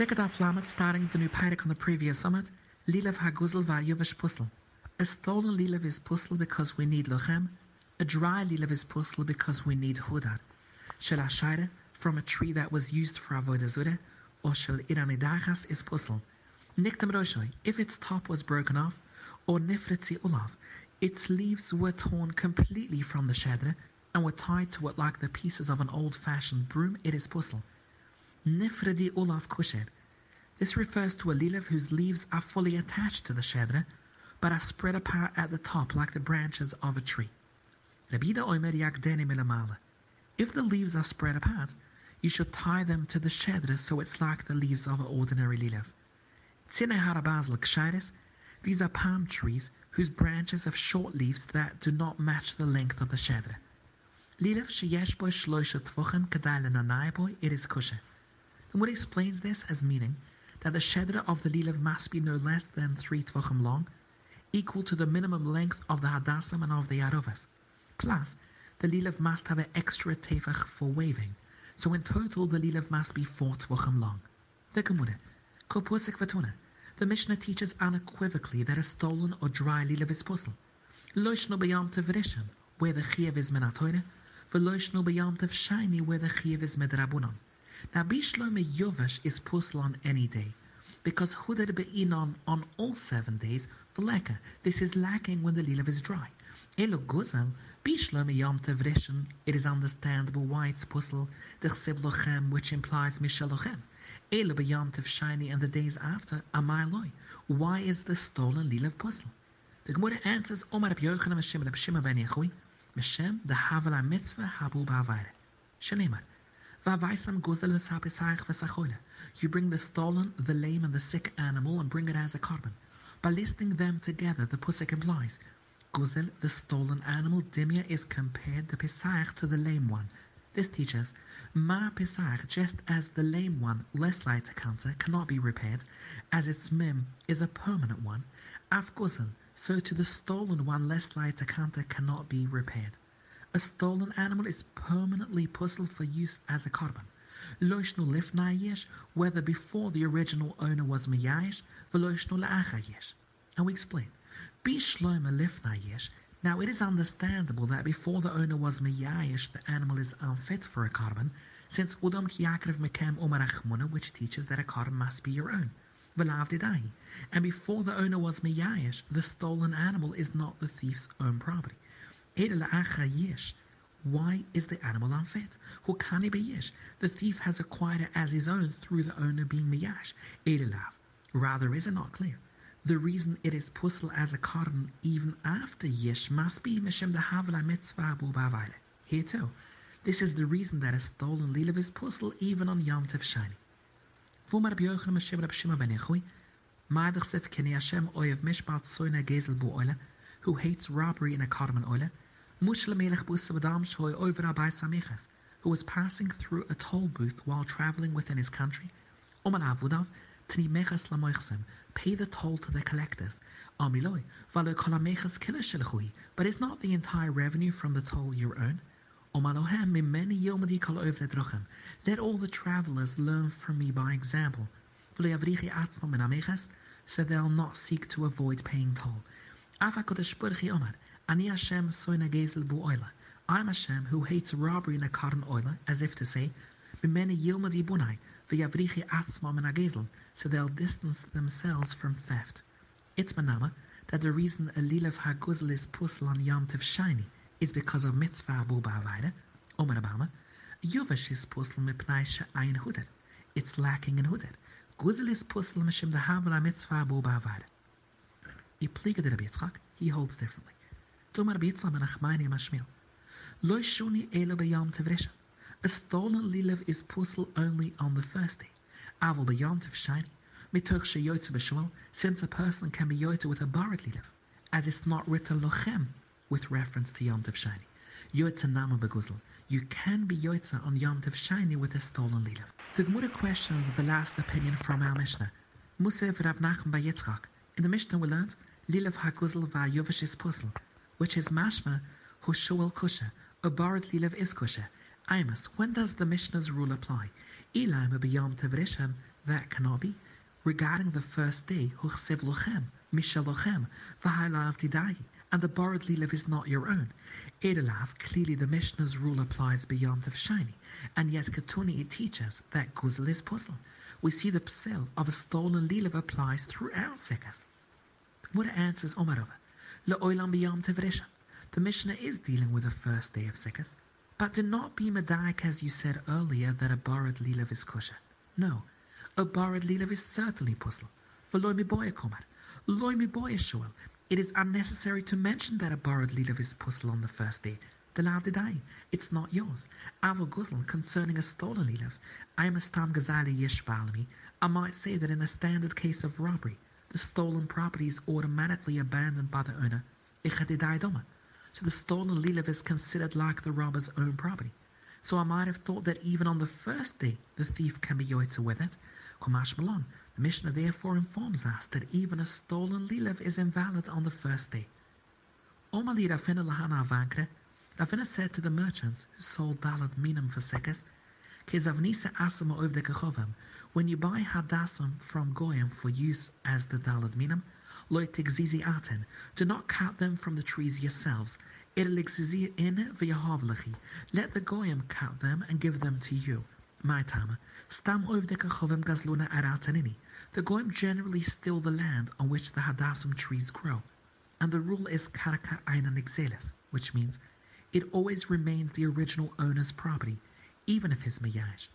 Second off starting the new Pyrrhic on the previous summit, Lilav Haguzel va Yuvish Puzzle. A stolen Lilav is Puzzle because we need Lochem, a dry Lilav is Puzzle because we need Hudar. Shel Ashaira, from a tree that was used for Avodah Zure, or Shel Iranidagas is Puzzle. Niktam Roshoi, if its top was broken off, or Nifritzi Ulav, its leaves were torn completely from the Shedra and were tied to it like the pieces of an old fashioned broom, it is Puzzle. Nifredi Ulav Kusher. This refers to a liliv whose leaves are fully attached to the shedra, but are spread apart at the top like the branches of a tree. Rabida Omer Yagdeni Milamala. If the leaves are spread apart, you should tie them to the shedra so it's like the leaves of an ordinary liliv. Tzine Harabazl Kshairis, these are palm trees whose branches have short leaves that do not match the length of the shedra. Liliv sheyesh boy shloisha tvochen kadai lenanai boy, it is kosher. The Gemara explains this as meaning that the shedra of the lilav must be no less than three tvachim long, equal to the minimum length of the hadassam and of the arovas. Plus, the lilav must have an extra tefach for waving, so in total the lilav must be four tvachim long. The Gemara, Kopusik Vatuna, the Mishnah teaches unequivocally that a stolen or dry lilav is puzzle. Loishno b'yam tev where the chiev is menatoire, v'loishno b'yam tev shiny, where the chiev is medrabunon. Now Bishloime Yovash is pusl on any day, because Hudar Be'inon on all seven days for leka. This is lacking when the lilav is dry. Elo Guzel, Bishloime Yom Tevrishan, it is understandable why it's pusl, the Chsib which implies Mishalochem. Elo Tev Shiny, and the days after, Amaloi. Why is the stolen lilav pusl? The Gemara answers, Omar Reb Yochanan Meshem Reb Shimon ben Yechui, Meshem, the Havala Mitzvah Habu Ba'avayre. Shanemar. You bring the stolen, the lame, and the sick animal and bring it as a korban. By listing them together, the pusik implies Guzel, the stolen animal, Dimya is compared the Pesach to the lame one. This teaches Ma Pesach, just as the lame one, less light to counter, cannot be repaired, as its mim is a permanent one, Af Guzel, so to the stolen one, less light to counter, cannot be repaired. A stolen animal is permanently puzzled for use as a korban. Loishnu lifna yesh, whether before the original owner was v'loishnu la'acha yesh. And we explain, bishloima lifna yesh, now it is understandable that before the owner was miyash, the animal is unfit for a korban, since udam kiyakrev mekem umarachmuna, which teaches that a korban must be your own. V'lavdidai. And before the owner was miyash, the stolen animal is not the thief's own property. Why is the animal unfit? The thief has acquired it as his own through the owner being miyash. Rather, is it not clear? The reason it is pusl as a korban even after yesh must be mishem the havla mitzvah abu bavayle. Here too, this is the reason that a stolen lilav is pusl even on Yom Tov Shani. Vumar b'yochel Meshem Rab Shima ben Yechui, Ma'adach Sef Keni Hashem Oyev Mishpat Soina Gezel Bu Oile, who hates robbery in a korban oile, Mushla Melech Busavadam Shoy over Abai Samichas, who was passing through a toll booth while traveling within his country. Oman Avudav, Tni Mechas Lamoichsem, pay the toll to the collectors. Amiloi, Valo Kolamechas Kilashilchui, but is not the entire revenue from the toll your own? Omalohem Mimeni Yomadi Kol over Drochem. Let all the travelers learn from me by example. So they'll not seek to avoid paying toll. Avakodesh Burchi Omar, Ani Hashem soina gezel bu oila. I'm Hashem who hates robbery in a korban oila, as if to say, Bimene yilmadi bunai, v'yavrichi atzma min gezel, so they'll distance themselves from theft. It's manama that the reason a lilav haguzl is pusl on Yom Tov shiny is because of mitzvah abu ba'avayda, Omer Abama, Yuvash is pusl mipnai she'ayin huder. It's lacking in huder. Guzel is pusl mishim the havla mitzvah abu ba'avayda. Ipliga de Rabbi Yitzchak, he holds differently. Bitzam and Achmani Mashmil. Lo shuni ela bayam. A stolen lilav is puzzle only on the first day. Aval tev shiny. Mitoch sheyotze b'shmuel, since a person can be yoitze with a barat lilav, as it's not written lochem with reference to Yom Tov Shiny. Yoitze nama beguzel. You can be yoitze on Yom Tov with a stolen lilav. The Gemara questions the last opinion from our Mishnah. Musev Rav Nachum Yitzchak. In the Mishnah we learned Lilav HaGuzel VaYovash is puzzle, which is mashma Hushuel Kusha, a Barat Lilav is Kusha. Imus, when does the Mishnah's rule apply? Ilaim b'yom tevrishan, that cannot be. Regarding the first day, Huchsev lochem, Mishel lochem, V'halav tidai, and the borrowed lulav is not your own. Edelav, clearly the Mishnah's rule applies beyond of Shiny, and yet Ketuni it teaches that Guzel is puzzle. We see the psel of a stolen lulav applies throughout Sekas. What answers Omarova? Le'olam beyond Tevresha. The Mishnah is dealing with the first day of Sekas. But do not be medaic as you said earlier that a borrowed lulav is kosher. No, a borrowed lulav is certainly puzzle. loy mi boya komar. Loy mi boya shuel. It is unnecessary to mention that a borrowed lulav is puzzle on the first day. The lav die. It's not yours. Avo guzel concerning a stolen lulav. I am a stam gazali yesh. I might say that in a standard case of robbery, the stolen property is automatically abandoned by the owner. So the stolen lulav is considered like the robber's own property. So I might have thought that even on the first day the thief can be yoitza with it. Kumash Malon. The Mishnah therefore informs us that even a stolen lulav is invalid on the first day. Omali Ravina Lahana Avankre, Ravina said to the merchants who sold Dalat Minam for sekes, when you buy hadasim from Goyim for use as the Dalat Minam, Loitigzizi Aten, do not cut them from the trees yourselves. Let the Goyim cut them and give them to you. My tama. Stam Ovdekachovim Gazluna Aratanini. The Goyim generally steal the land on which the hadasim trees grow. And the rule is Karaka Einan Exelis, which means it always remains the original owner's property, even if his Miyash.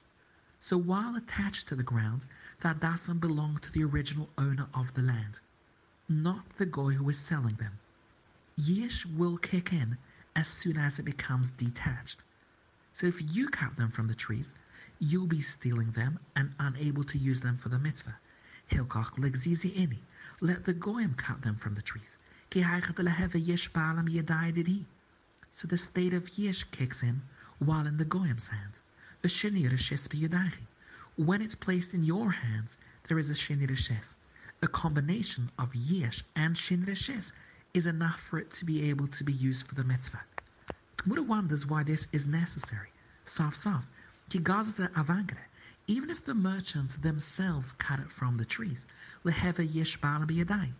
So while attached to the ground, the Hadassam belong to the original owner of the land, not the Goy who is selling them. Yesh will kick in as soon as it becomes detached. So if you cut them from the trees, you'll be stealing them and unable to use them for the mitzvah. Hilkach legzizi ini. Let the goyim cut them from the trees. So the state of yesh kicks in while in the goyim's hands. The A Shinir Shespayudari. When it's placed in your hands, there is a sheni reshes. A combination of yesh and shin reshes is enough for it to be able to be used for the mitzvah. Gemara wonders why this is necessary. Soft, Sof sof. avangre. Even if the merchants themselves cut it from the trees, leheva yesh biyadai.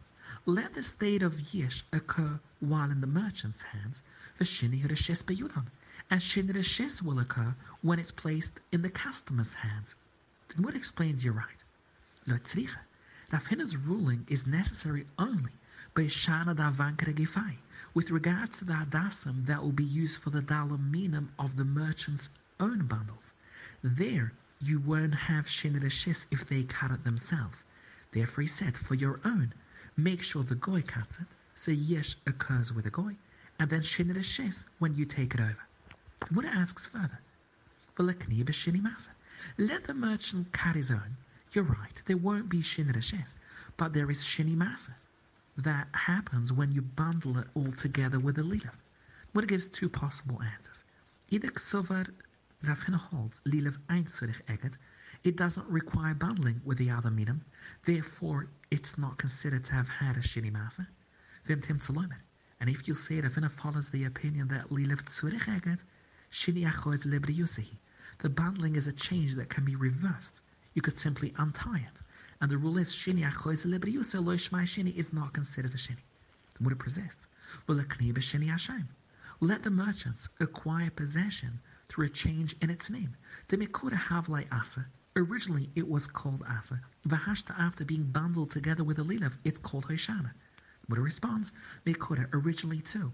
Let the state of yesh occur while in the merchant's hands, v'shini reshes beyudan, and shini reshes will occur when it's placed in the customer's hands. Then what explains you're right? Lo tzricha. Ravina's ruling is necessary only by shana davankre gifai, with regard to the hadassam that will be used for the dalaminum of the merchant's own bundles. There, you won't have shinreshis if they cut it themselves. Therefore he said, for your own, make sure the goy cuts it, so yesh occurs with the goy, and then shinreshis when you take it over. The Buddha asks further, let the merchant cut his own. You're right, there won't be shinreshis, but there is shinimasa. That happens when you bundle it all together with a leader. Buddha gives two possible answers. Either ksovar Ravina holds Lilev Einzurich Eget, it doesn't require bundling with the other minim, therefore it's not considered to have had a shini masa. Vim tim And if you say Ravina follows the opinion that Lilev Tzurich Eget, shini achoiz libriusihi, the bundling is a change that can be reversed. You could simply untie it. And the rule is shini achoiz libriusa lo shini is not considered a shini. The Buddha persists. Let the merchants acquire possession through a change in its name. The Mekura Havlai Asa, originally it was called Asa. Vahashta, after being bundled together with the Lilav, it's called Hoshana. It responds, Mekura originally too.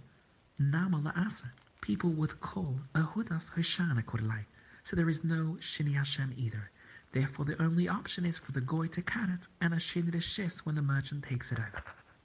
Namala Asa, people would call oh, Ahudas Hoshana Kurlai. So there is no Shini Hashem either. Therefore, the only option is for the goy to cut it and a Shini Shes when the merchant takes it over.